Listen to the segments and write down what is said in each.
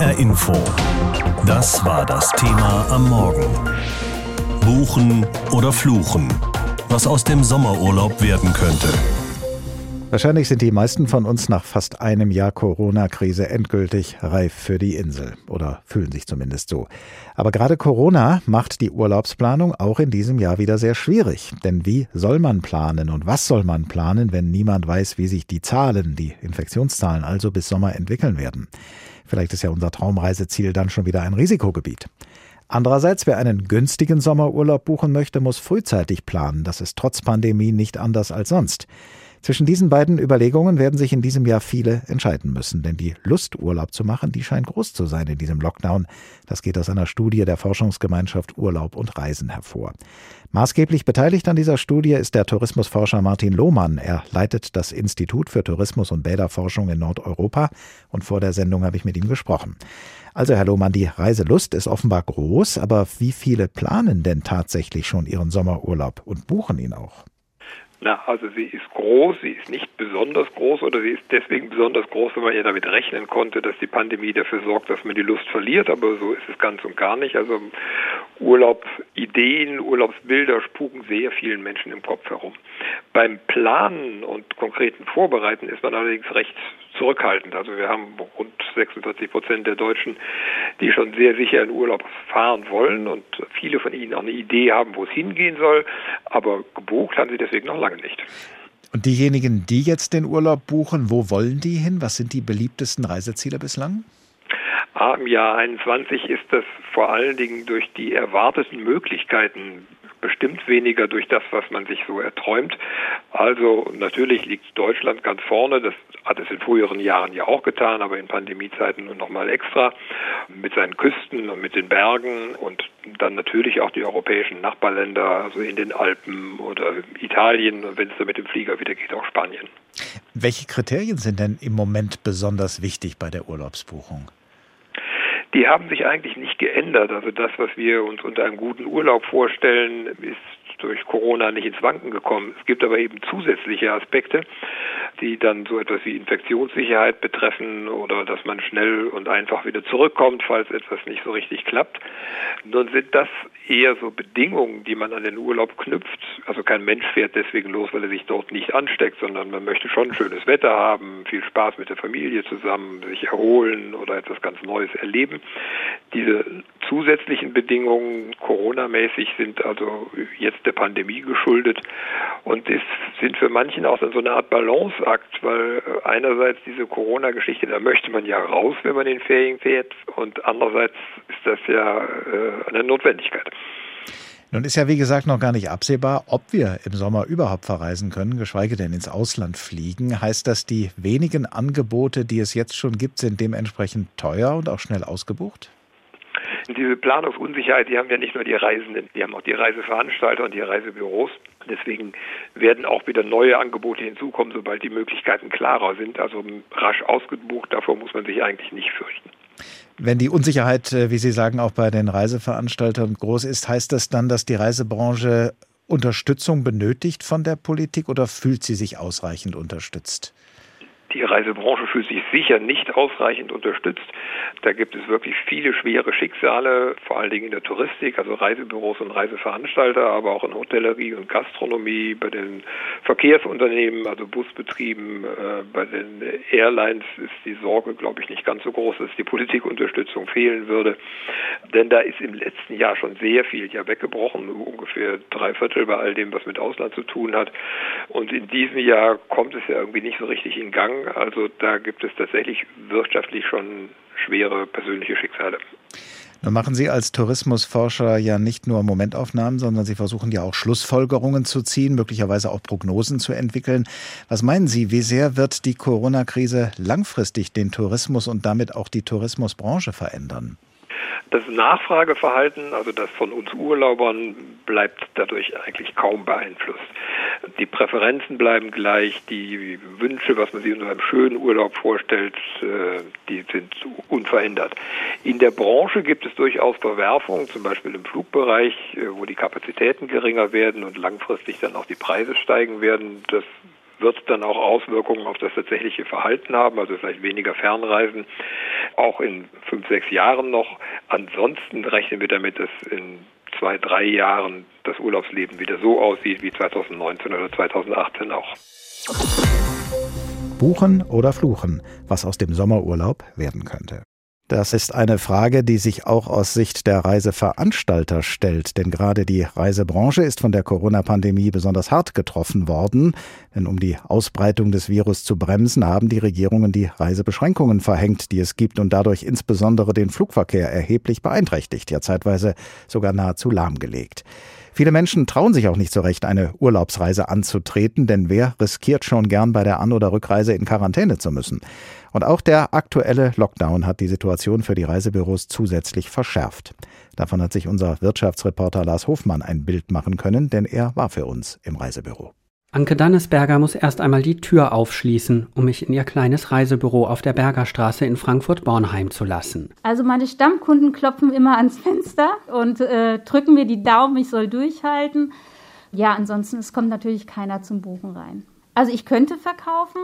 HR Info. Das war das Thema am Morgen. Buchen oder fluchen? Was aus dem Sommerurlaub werden könnte. Wahrscheinlich sind die meisten von uns nach fast einem Jahr Corona-Krise endgültig reif für die Insel oder fühlen sich zumindest so. Aber gerade Corona macht die Urlaubsplanung auch in diesem Jahr wieder sehr schwierig. Denn wie soll man planen und was soll man planen, wenn niemand weiß, wie sich die Zahlen, die Infektionszahlen also bis Sommer entwickeln werden? Vielleicht ist ja unser Traumreiseziel dann schon wieder ein Risikogebiet. Andererseits, wer einen günstigen Sommerurlaub buchen möchte, muss frühzeitig planen. Das ist trotz Pandemie nicht anders als sonst. Zwischen diesen beiden Überlegungen werden sich in diesem Jahr viele entscheiden müssen, denn die Lust, Urlaub zu machen, die scheint groß zu sein in diesem Lockdown. Das geht aus einer Studie der Forschungsgemeinschaft Urlaub und Reisen hervor. Maßgeblich beteiligt an dieser Studie ist der Tourismusforscher Martin Lohmann. Er leitet das Institut für Tourismus und Bäderforschung in Nordeuropa und vor der Sendung habe ich mit ihm gesprochen. Also, Herr Lohmann, die Reiselust ist offenbar groß, aber wie viele planen denn tatsächlich schon ihren Sommerurlaub und buchen ihn auch? Na, also sie ist groß, sie ist nicht besonders groß oder sie ist deswegen besonders groß, weil man ja damit rechnen konnte, dass die Pandemie dafür sorgt, dass man die Lust verliert, aber so ist es ganz und gar nicht. Also Urlaubsideen, Urlaubsbilder spuken sehr vielen Menschen im Kopf herum. Beim Planen und konkreten Vorbereiten ist man allerdings recht zurückhaltend. Also wir haben rund 46 Prozent der Deutschen, die schon sehr sicher in Urlaub fahren wollen und viele von ihnen auch eine Idee haben, wo es hingehen soll, aber gebucht haben sie deswegen noch lange nicht. Und diejenigen, die jetzt den Urlaub buchen, wo wollen die hin? Was sind die beliebtesten Reiseziele bislang? Ah, Im Jahr 21 ist das vor allen Dingen durch die erwarteten Möglichkeiten bestimmt weniger durch das, was man sich so erträumt. Also natürlich liegt Deutschland ganz vorne. Das hat es in früheren Jahren ja auch getan, aber in Pandemiezeiten nun nochmal extra mit seinen Küsten und mit den Bergen und dann natürlich auch die europäischen Nachbarländer, also in den Alpen oder Italien wenn es dann mit dem Flieger wieder geht, auch Spanien. Welche Kriterien sind denn im Moment besonders wichtig bei der Urlaubsbuchung? Die haben sich eigentlich nicht geändert. Also das, was wir uns unter einem guten Urlaub vorstellen, ist durch Corona nicht ins Wanken gekommen. Es gibt aber eben zusätzliche Aspekte, die dann so etwas wie Infektionssicherheit betreffen oder dass man schnell und einfach wieder zurückkommt, falls etwas nicht so richtig klappt. Nun sind das eher so Bedingungen, die man an den Urlaub knüpft. Also kein Mensch fährt deswegen los, weil er sich dort nicht ansteckt, sondern man möchte schon schönes Wetter haben, viel Spaß mit der Familie zusammen, sich erholen oder etwas ganz Neues erleben. Diese zusätzlichen Bedingungen Corona-mäßig sind also jetzt der Pandemie geschuldet und ist, sind für manchen auch dann so eine Art Balanceakt, weil äh, einerseits diese Corona-Geschichte, da möchte man ja raus, wenn man in Ferien fährt und andererseits ist das ja äh, eine Notwendigkeit. Nun ist ja, wie gesagt, noch gar nicht absehbar, ob wir im Sommer überhaupt verreisen können, geschweige denn ins Ausland fliegen. Heißt das, die wenigen Angebote, die es jetzt schon gibt, sind dementsprechend teuer und auch schnell ausgebucht? Diese Planungsunsicherheit, die haben ja nicht nur die Reisenden, die haben auch die Reiseveranstalter und die Reisebüros. Deswegen werden auch wieder neue Angebote hinzukommen, sobald die Möglichkeiten klarer sind. Also rasch ausgebucht, davor muss man sich eigentlich nicht fürchten. Wenn die Unsicherheit, äh, wie Sie sagen, auch bei den Reiseveranstaltern groß ist, heißt das dann, dass die Reisebranche Unterstützung benötigt von der Politik oder fühlt sie sich ausreichend unterstützt? Die Reisebranche fühlt sich sicher nicht ausreichend unterstützt. Da gibt es wirklich viele schwere Schicksale, vor allen Dingen in der Touristik, also Reisebüros und Reiseveranstalter, aber auch in Hotellerie und Gastronomie, bei den Verkehrsunternehmen, also Busbetrieben, äh, bei den Airlines ist die Sorge, glaube ich, nicht ganz so groß, dass die Politikunterstützung fehlen würde. Denn da ist im letzten Jahr schon sehr viel ja weggebrochen, ungefähr drei Viertel bei all dem, was mit Ausland zu tun hat. Und in diesem Jahr kommt es ja irgendwie nicht so richtig in Gang. Also da gibt es tatsächlich wirtschaftlich schon schwere persönliche Schicksale. Nun machen Sie als Tourismusforscher ja nicht nur Momentaufnahmen, sondern Sie versuchen ja auch Schlussfolgerungen zu ziehen, möglicherweise auch Prognosen zu entwickeln. Was meinen Sie, wie sehr wird die Corona-Krise langfristig den Tourismus und damit auch die Tourismusbranche verändern? Das Nachfrageverhalten, also das von uns Urlaubern, bleibt dadurch eigentlich kaum beeinflusst. Die Präferenzen bleiben gleich, die Wünsche, was man sich in einem schönen Urlaub vorstellt, äh, die sind unverändert. In der Branche gibt es durchaus Verwerfungen, zum Beispiel im Flugbereich, äh, wo die Kapazitäten geringer werden und langfristig dann auch die Preise steigen werden. Das wird dann auch Auswirkungen auf das tatsächliche Verhalten haben, also vielleicht weniger Fernreisen. auch in fünf, sechs Jahren noch. Ansonsten rechnen wir damit, dass in zwei, drei Jahren das Urlaubsleben wieder so aussieht wie 2019 oder 2018 auch. Buchen oder fluchen, was aus dem Sommerurlaub werden könnte. Das ist eine Frage, die sich auch aus Sicht der Reiseveranstalter stellt, denn gerade die Reisebranche ist von der Corona-Pandemie besonders hart getroffen worden, denn um die Ausbreitung des Virus zu bremsen, haben die Regierungen die Reisebeschränkungen verhängt, die es gibt und dadurch insbesondere den Flugverkehr erheblich beeinträchtigt, ja zeitweise sogar nahezu lahmgelegt. Viele Menschen trauen sich auch nicht so recht, eine Urlaubsreise anzutreten, denn wer riskiert schon gern bei der An- oder Rückreise in Quarantäne zu müssen? Und auch der aktuelle Lockdown hat die Situation für die Reisebüros zusätzlich verschärft. Davon hat sich unser Wirtschaftsreporter Lars Hofmann ein Bild machen können, denn er war für uns im Reisebüro. Anke Dannesberger muss erst einmal die Tür aufschließen, um mich in ihr kleines Reisebüro auf der Bergerstraße in Frankfurt-Bornheim zu lassen. Also meine Stammkunden klopfen immer ans Fenster und äh, drücken mir die Daumen, ich soll durchhalten. Ja, ansonsten, es kommt natürlich keiner zum Buchen rein. Also ich könnte verkaufen,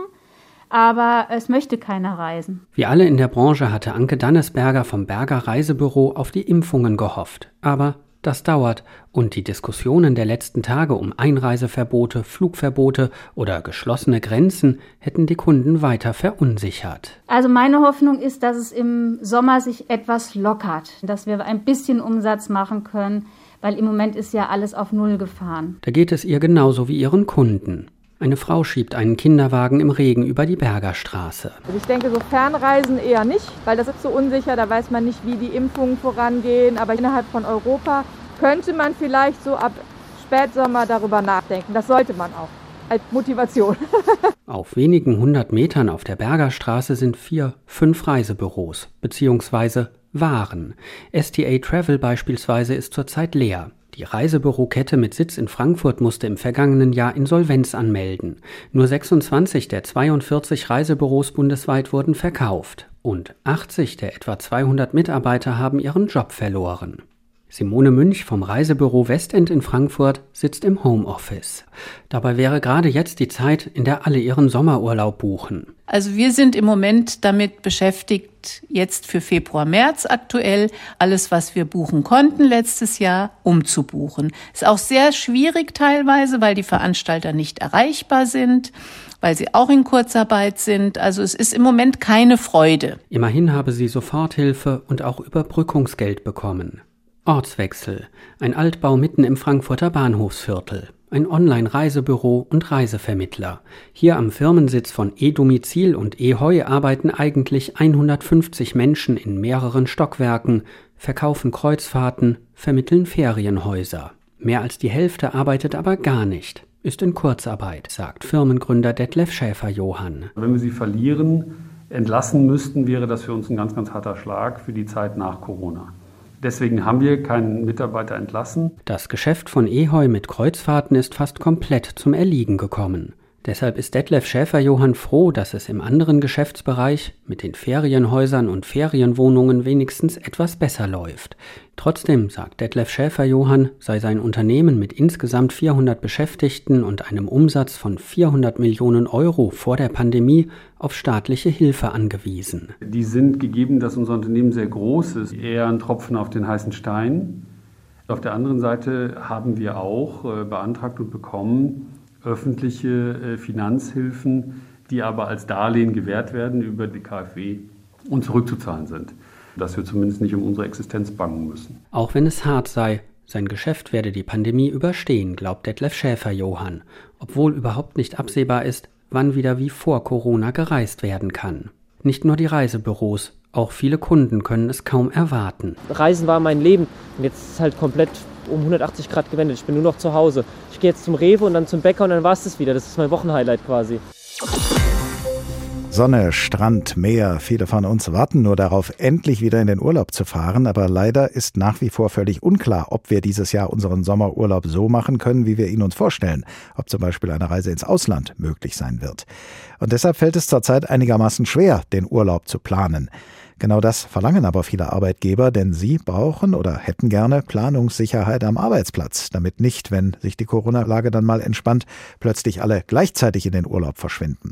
aber es möchte keiner reisen. Wie alle in der Branche hatte Anke Dannesberger vom Berger Reisebüro auf die Impfungen gehofft. Aber das dauert und die Diskussionen der letzten Tage um Einreiseverbote, Flugverbote oder geschlossene Grenzen hätten die Kunden weiter verunsichert. Also meine Hoffnung ist, dass es im Sommer sich etwas lockert, dass wir ein bisschen Umsatz machen können, weil im Moment ist ja alles auf Null gefahren. Da geht es ihr genauso wie ihren Kunden. Eine Frau schiebt einen Kinderwagen im Regen über die Bergerstraße. Ich denke, so Fernreisen eher nicht, weil das ist so unsicher, da weiß man nicht, wie die Impfungen vorangehen. Aber innerhalb von Europa könnte man vielleicht so ab Spätsommer darüber nachdenken. Das sollte man auch als Motivation. auf wenigen hundert Metern auf der Bergerstraße sind vier, fünf Reisebüros bzw. Waren. STA Travel beispielsweise ist zurzeit leer. Die Reisebürokette mit Sitz in Frankfurt musste im vergangenen Jahr Insolvenz anmelden. Nur 26 der 42 Reisebüros bundesweit wurden verkauft und 80 der etwa 200 Mitarbeiter haben ihren Job verloren. Simone Münch vom Reisebüro Westend in Frankfurt sitzt im Homeoffice. Dabei wäre gerade jetzt die Zeit, in der alle ihren Sommerurlaub buchen. Also wir sind im Moment damit beschäftigt, jetzt für Februar, März aktuell, alles, was wir buchen konnten letztes Jahr, umzubuchen. Ist auch sehr schwierig teilweise, weil die Veranstalter nicht erreichbar sind weil sie auch in Kurzarbeit sind. Also es ist im Moment keine Freude. Immerhin habe sie Soforthilfe und auch Überbrückungsgeld bekommen. Ortswechsel. Ein Altbau mitten im Frankfurter Bahnhofsviertel. Ein Online-Reisebüro und Reisevermittler. Hier am Firmensitz von E-Domizil und E-Heu arbeiten eigentlich 150 Menschen in mehreren Stockwerken, verkaufen Kreuzfahrten, vermitteln Ferienhäuser. Mehr als die Hälfte arbeitet aber gar nicht, ist in Kurzarbeit, sagt Firmengründer Detlef Schäfer-Johann. Wenn wir sie verlieren, entlassen müssten, wäre das für uns ein ganz, ganz harter Schlag für die Zeit nach Corona. Deswegen haben wir keinen Mitarbeiter entlassen. Das Geschäft von Eheu mit Kreuzfahrten ist fast komplett zum Erliegen gekommen. Deshalb ist Detlef Schäfer-Johann froh, dass es im anderen Geschäftsbereich mit den Ferienhäusern und Ferienwohnungen wenigstens etwas besser läuft. Trotzdem, sagt Detlef Schäfer-Johann, sei sein Unternehmen mit insgesamt 400 Beschäftigten und einem Umsatz von 400 Millionen Euro vor der Pandemie auf staatliche Hilfe angewiesen. Die sind gegeben, dass unser Unternehmen sehr groß ist, eher ein Tropfen auf den heißen Stein. Auf der anderen Seite haben wir auch äh, beantragt und bekommen, öffentliche äh, Finanzhilfen, die aber als Darlehen gewährt werden über die KfW und zurückzuzahlen sind. Dass wir zumindest nicht um unsere Existenz bangen müssen. Auch wenn es hart sei, sein Geschäft werde die Pandemie überstehen, glaubt Detlef Schäfer-Johann, obwohl überhaupt nicht absehbar ist, wann wieder wie vor Corona gereist werden kann. Nicht nur die Reisebüros, auch viele Kunden können es kaum erwarten. Reisen war mein Leben und jetzt ist es halt komplett um 180 Grad gewendet. Ich bin nur noch zu Hause. Ich gehe jetzt zum Rewe und dann zum Bäcker und dann war es das wieder. Das ist mein Wochenhighlight quasi. Sonne, Strand, Meer. Viele von uns warten nur darauf, endlich wieder in den Urlaub zu fahren. Aber leider ist nach wie vor völlig unklar, ob wir dieses Jahr unseren Sommerurlaub so machen können, wie wir ihn uns vorstellen. Ob zum Beispiel eine Reise ins Ausland möglich sein wird. Und deshalb fällt es zurzeit einigermaßen schwer, den Urlaub zu planen. Genau das verlangen aber viele Arbeitgeber, denn sie brauchen oder hätten gerne Planungssicherheit am Arbeitsplatz, damit nicht, wenn sich die Corona-Lage dann mal entspannt, plötzlich alle gleichzeitig in den Urlaub verschwinden.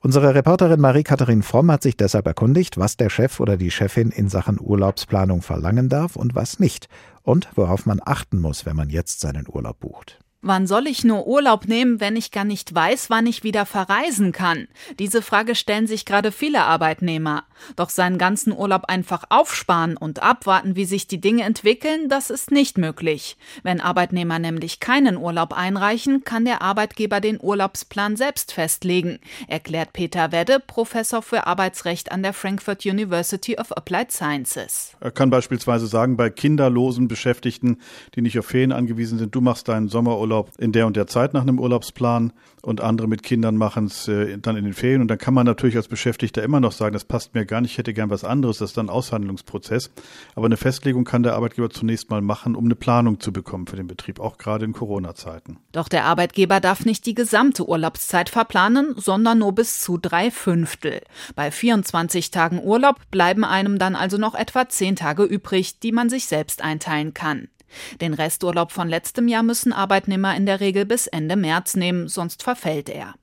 Unsere Reporterin Marie-Katharin Fromm hat sich deshalb erkundigt, was der Chef oder die Chefin in Sachen Urlaubsplanung verlangen darf und was nicht und worauf man achten muss, wenn man jetzt seinen Urlaub bucht. Wann soll ich nur Urlaub nehmen, wenn ich gar nicht weiß, wann ich wieder verreisen kann? Diese Frage stellen sich gerade viele Arbeitnehmer. Doch seinen ganzen Urlaub einfach aufsparen und abwarten, wie sich die Dinge entwickeln, das ist nicht möglich. Wenn Arbeitnehmer nämlich keinen Urlaub einreichen, kann der Arbeitgeber den Urlaubsplan selbst festlegen, erklärt Peter Wedde, Professor für Arbeitsrecht an der Frankfurt University of Applied Sciences. Er kann beispielsweise sagen, bei kinderlosen Beschäftigten, die nicht auf Ferien angewiesen sind, du machst deinen Sommerurlaub Urlaub in der und der Zeit nach einem Urlaubsplan und andere mit Kindern machen es äh, dann in den Ferien. Und dann kann man natürlich als Beschäftigter immer noch sagen, das passt mir gar nicht, ich hätte gern was anderes. Das ist dann Aushandlungsprozess. Aber eine Festlegung kann der Arbeitgeber zunächst mal machen, um eine Planung zu bekommen für den Betrieb, auch gerade in Corona-Zeiten. Doch der Arbeitgeber darf nicht die gesamte Urlaubszeit verplanen, sondern nur bis zu drei Fünftel. Bei 24 Tagen Urlaub bleiben einem dann also noch etwa zehn Tage übrig, die man sich selbst einteilen kann. Den Resturlaub von letztem Jahr müssen Arbeitnehmer in der Regel bis Ende März nehmen, sonst verfällt er.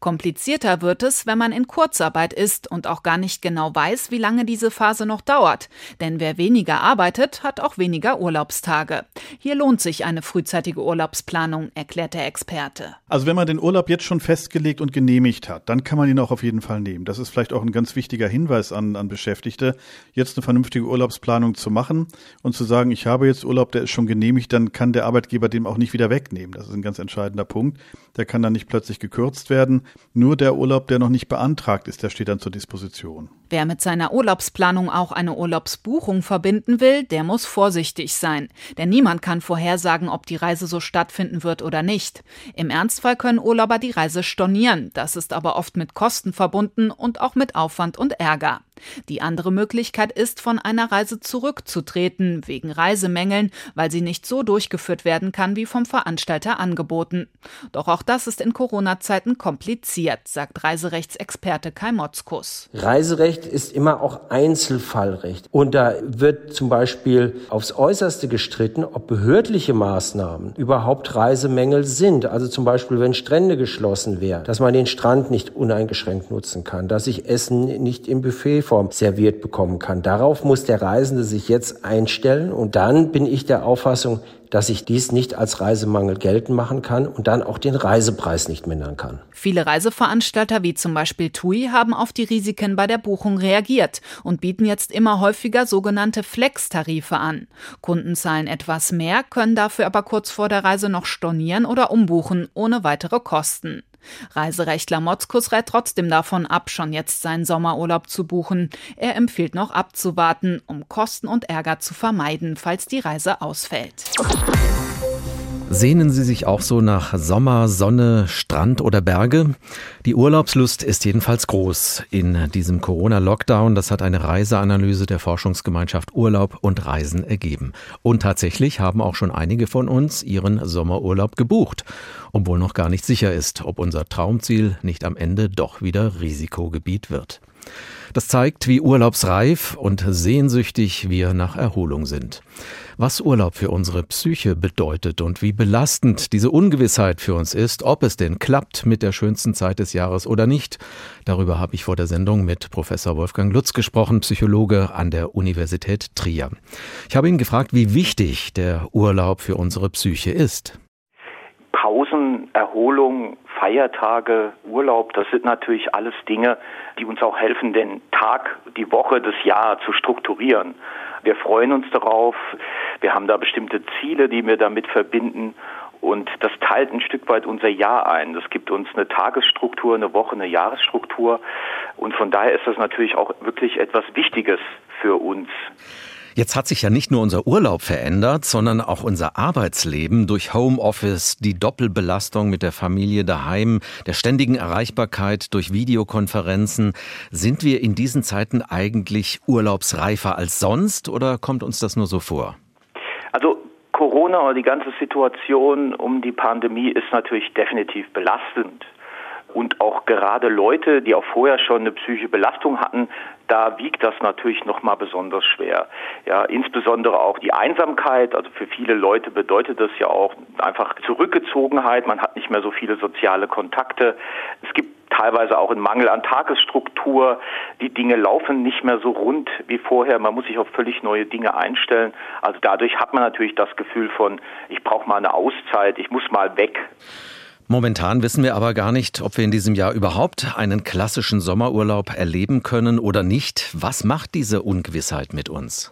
Komplizierter wird es, wenn man in Kurzarbeit ist und auch gar nicht genau weiß, wie lange diese Phase noch dauert. Denn wer weniger arbeitet, hat auch weniger Urlaubstage. Hier lohnt sich eine frühzeitige Urlaubsplanung, erklärt der Experte. Also wenn man den Urlaub jetzt schon festgelegt und genehmigt hat, dann kann man ihn auch auf jeden Fall nehmen. Das ist vielleicht auch ein ganz wichtiger Hinweis an, an Beschäftigte, jetzt eine vernünftige Urlaubsplanung zu machen und zu sagen, ich habe jetzt Urlaub, der ist schon genehmigt, dann kann der Arbeitgeber den auch nicht wieder wegnehmen. Das ist ein ganz entscheidender Punkt. Der kann dann nicht plötzlich gekürzt werden werden. Nur der Urlaub, der noch nicht beantragt ist, der steht dann zur Disposition. Wer mit seiner Urlaubsplanung auch eine Urlaubsbuchung verbinden will, der muss vorsichtig sein. Denn niemand kann vorhersagen, ob die Reise so stattfinden wird oder nicht. Im Ernstfall können Urlauber die Reise stornieren. Das ist aber oft mit Kosten verbunden und auch mit Aufwand und Ärger. Die andere Möglichkeit ist, von einer Reise zurückzutreten, wegen Reisemängeln, weil sie nicht so durchgeführt werden kann, wie vom Veranstalter angeboten. Doch auch das ist in Corona-Zeiten kompliziert, sagt Reiserechtsexperte Kai Motzkus. Reiserecht ist immer auch Einzelfallrecht. Und da wird zum Beispiel aufs Äußerste gestritten, ob behördliche Maßnahmen überhaupt Reisemängel sind. Also zum Beispiel, wenn Strände geschlossen wären, dass man den Strand nicht uneingeschränkt nutzen kann, dass ich Essen nicht im Buffet Form serviert bekommen kann. Darauf muss der Reisende sich jetzt einstellen und dann bin ich der Auffassung, dass ich dies nicht als Reisemangel geltend machen kann und dann auch den Reisepreis nicht mindern kann. Viele Reiseveranstalter wie zum Beispiel TUI haben auf die Risiken bei der Buchung reagiert und bieten jetzt immer häufiger sogenannte Flex-Tarife an. Kunden zahlen etwas mehr, können dafür aber kurz vor der Reise noch stornieren oder umbuchen, ohne weitere Kosten. Reiserechtler Motzkus rät trotzdem davon ab, schon jetzt seinen Sommerurlaub zu buchen. Er empfiehlt noch abzuwarten, um Kosten und Ärger zu vermeiden, falls die Reise ausfällt. Sehnen Sie sich auch so nach Sommer, Sonne, Strand oder Berge? Die Urlaubslust ist jedenfalls groß in diesem Corona-Lockdown. Das hat eine Reiseanalyse der Forschungsgemeinschaft Urlaub und Reisen ergeben. Und tatsächlich haben auch schon einige von uns ihren Sommerurlaub gebucht, obwohl noch gar nicht sicher ist, ob unser Traumziel nicht am Ende doch wieder Risikogebiet wird. Das zeigt, wie urlaubsreif und sehnsüchtig wir nach Erholung sind. Was Urlaub für unsere Psyche bedeutet und wie belastend diese Ungewissheit für uns ist, ob es denn klappt mit der schönsten Zeit des Jahres oder nicht, darüber habe ich vor der Sendung mit Professor Wolfgang Lutz gesprochen, Psychologe an der Universität Trier. Ich habe ihn gefragt, wie wichtig der Urlaub für unsere Psyche ist. Pausen, Erholung, Feiertage, Urlaub, das sind natürlich alles Dinge, die uns auch helfen, den Tag, die Woche, das Jahr zu strukturieren. Wir freuen uns darauf. Wir haben da bestimmte Ziele, die wir damit verbinden. Und das teilt ein Stück weit unser Jahr ein. Das gibt uns eine Tagesstruktur, eine Woche, eine Jahresstruktur. Und von daher ist das natürlich auch wirklich etwas Wichtiges für uns. Jetzt hat sich ja nicht nur unser Urlaub verändert, sondern auch unser Arbeitsleben durch Homeoffice, die Doppelbelastung mit der Familie daheim, der ständigen Erreichbarkeit durch Videokonferenzen. Sind wir in diesen Zeiten eigentlich urlaubsreifer als sonst oder kommt uns das nur so vor? Also Corona oder die ganze Situation um die Pandemie ist natürlich definitiv belastend. Und auch gerade Leute, die auch vorher schon eine psychische Belastung hatten, da wiegt das natürlich nochmal besonders schwer. Ja, insbesondere auch die Einsamkeit. Also für viele Leute bedeutet das ja auch einfach Zurückgezogenheit. Man hat nicht mehr so viele soziale Kontakte. Es gibt teilweise auch einen Mangel an Tagesstruktur. Die Dinge laufen nicht mehr so rund wie vorher. Man muss sich auf völlig neue Dinge einstellen. Also dadurch hat man natürlich das Gefühl von, ich brauche mal eine Auszeit, ich muss mal weg. Momentan wissen wir aber gar nicht, ob wir in diesem Jahr überhaupt einen klassischen Sommerurlaub erleben können oder nicht. Was macht diese Ungewissheit mit uns?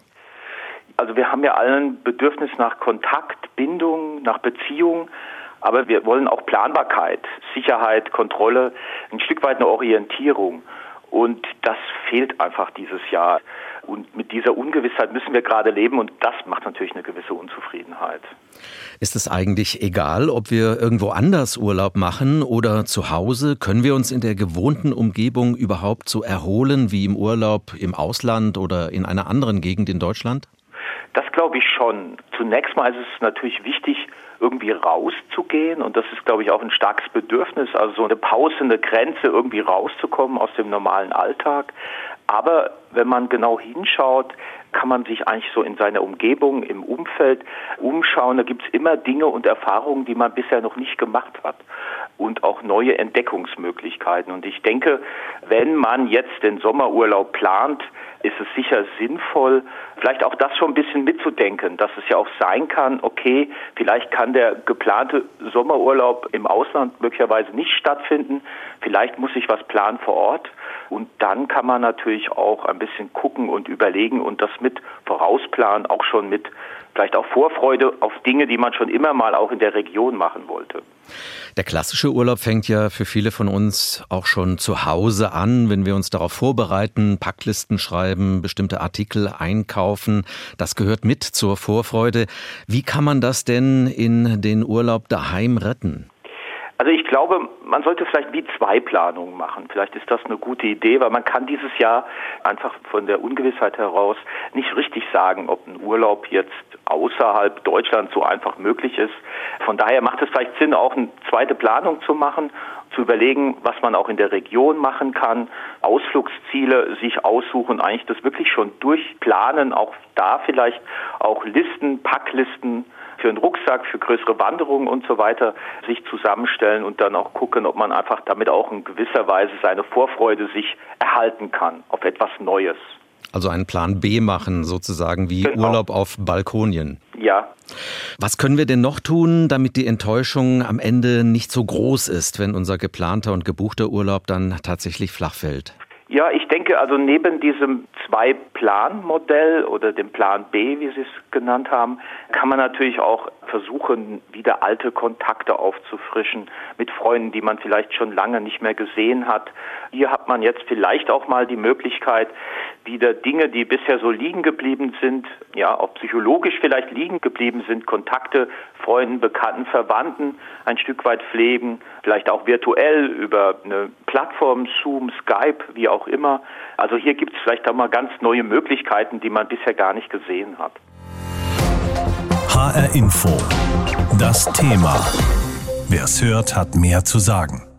Also wir haben ja allen Bedürfnis nach Kontakt, Bindung, nach Beziehung. Aber wir wollen auch Planbarkeit, Sicherheit, Kontrolle, ein Stück weit eine Orientierung. Und das fehlt einfach dieses Jahr. Und mit dieser Ungewissheit müssen wir gerade leben und das macht natürlich eine gewisse Unzufriedenheit. Ist es eigentlich egal, ob wir irgendwo anders Urlaub machen oder zu Hause? Können wir uns in der gewohnten Umgebung überhaupt so erholen wie im Urlaub im Ausland oder in einer anderen Gegend in Deutschland? Das glaube ich schon. Zunächst mal ist es natürlich wichtig, irgendwie rauszugehen und das ist, glaube ich, auch ein starkes Bedürfnis, also so eine Pause, eine Grenze, irgendwie rauszukommen aus dem normalen Alltag. Aber wenn man genau hinschaut, kann man sich eigentlich so in seiner Umgebung, im Umfeld umschauen. Da gibt es immer Dinge und Erfahrungen, die man bisher noch nicht gemacht hat und auch neue Entdeckungsmöglichkeiten. Und ich denke, wenn man jetzt den Sommerurlaub plant, ist es sicher sinnvoll, vielleicht auch das schon ein bisschen mitzudenken, dass es ja auch sein kann, okay, vielleicht kann der geplante Sommerurlaub im Ausland möglicherweise nicht stattfinden, vielleicht muss ich was planen vor Ort und dann kann man natürlich auch ein bisschen gucken und überlegen und das mit vorausplanen, auch schon mit vielleicht auch Vorfreude auf Dinge, die man schon immer mal auch in der Region machen wollte. Der klassische Urlaub fängt ja für viele von uns auch schon zu Hause an, wenn wir uns darauf vorbereiten, Packlisten schreiben, bestimmte Artikel einkaufen. Das gehört mit zur Vorfreude. Wie kann man das denn in den Urlaub daheim retten? Also ich glaube, man sollte vielleicht wie zwei Planungen machen. Vielleicht ist das eine gute Idee, weil man kann dieses Jahr einfach von der Ungewissheit heraus nicht richtig sagen, ob ein Urlaub jetzt außerhalb Deutschlands so einfach möglich ist. Von daher macht es vielleicht Sinn, auch eine zweite Planung zu machen, zu überlegen, was man auch in der Region machen kann, Ausflugsziele sich aussuchen, eigentlich das wirklich schon durchplanen, auch da vielleicht auch Listen, Packlisten für einen Rucksack, für größere Wanderungen und so weiter sich zusammenstellen und dann auch gucken, ob man einfach damit auch in gewisser Weise seine Vorfreude sich erhalten kann auf etwas Neues. Also einen Plan B machen, sozusagen wie genau. Urlaub auf Balkonien. Ja. Was können wir denn noch tun, damit die Enttäuschung am Ende nicht so groß ist, wenn unser geplanter und gebuchter Urlaub dann tatsächlich flach fällt? Ja, ich denke also neben diesem Zwei-Plan-Modell oder dem Plan B, wie Sie es genannt haben, kann man natürlich auch versuchen, wieder alte Kontakte aufzufrischen mit Freunden, die man vielleicht schon lange nicht mehr gesehen hat. Hier hat man jetzt vielleicht auch mal die Möglichkeit, wieder Dinge, die bisher so liegen geblieben sind, ja, auch psychologisch vielleicht liegen geblieben sind, Kontakte, Freunden, Bekannten, Verwandten ein Stück weit pflegen, vielleicht auch virtuell über eine Plattform, Zoom, Skype, wie auch immer. Also hier gibt es vielleicht auch mal ganz neue Möglichkeiten, die man bisher gar nicht gesehen hat. HR Info. Das Thema. Wer es hört, hat mehr zu sagen.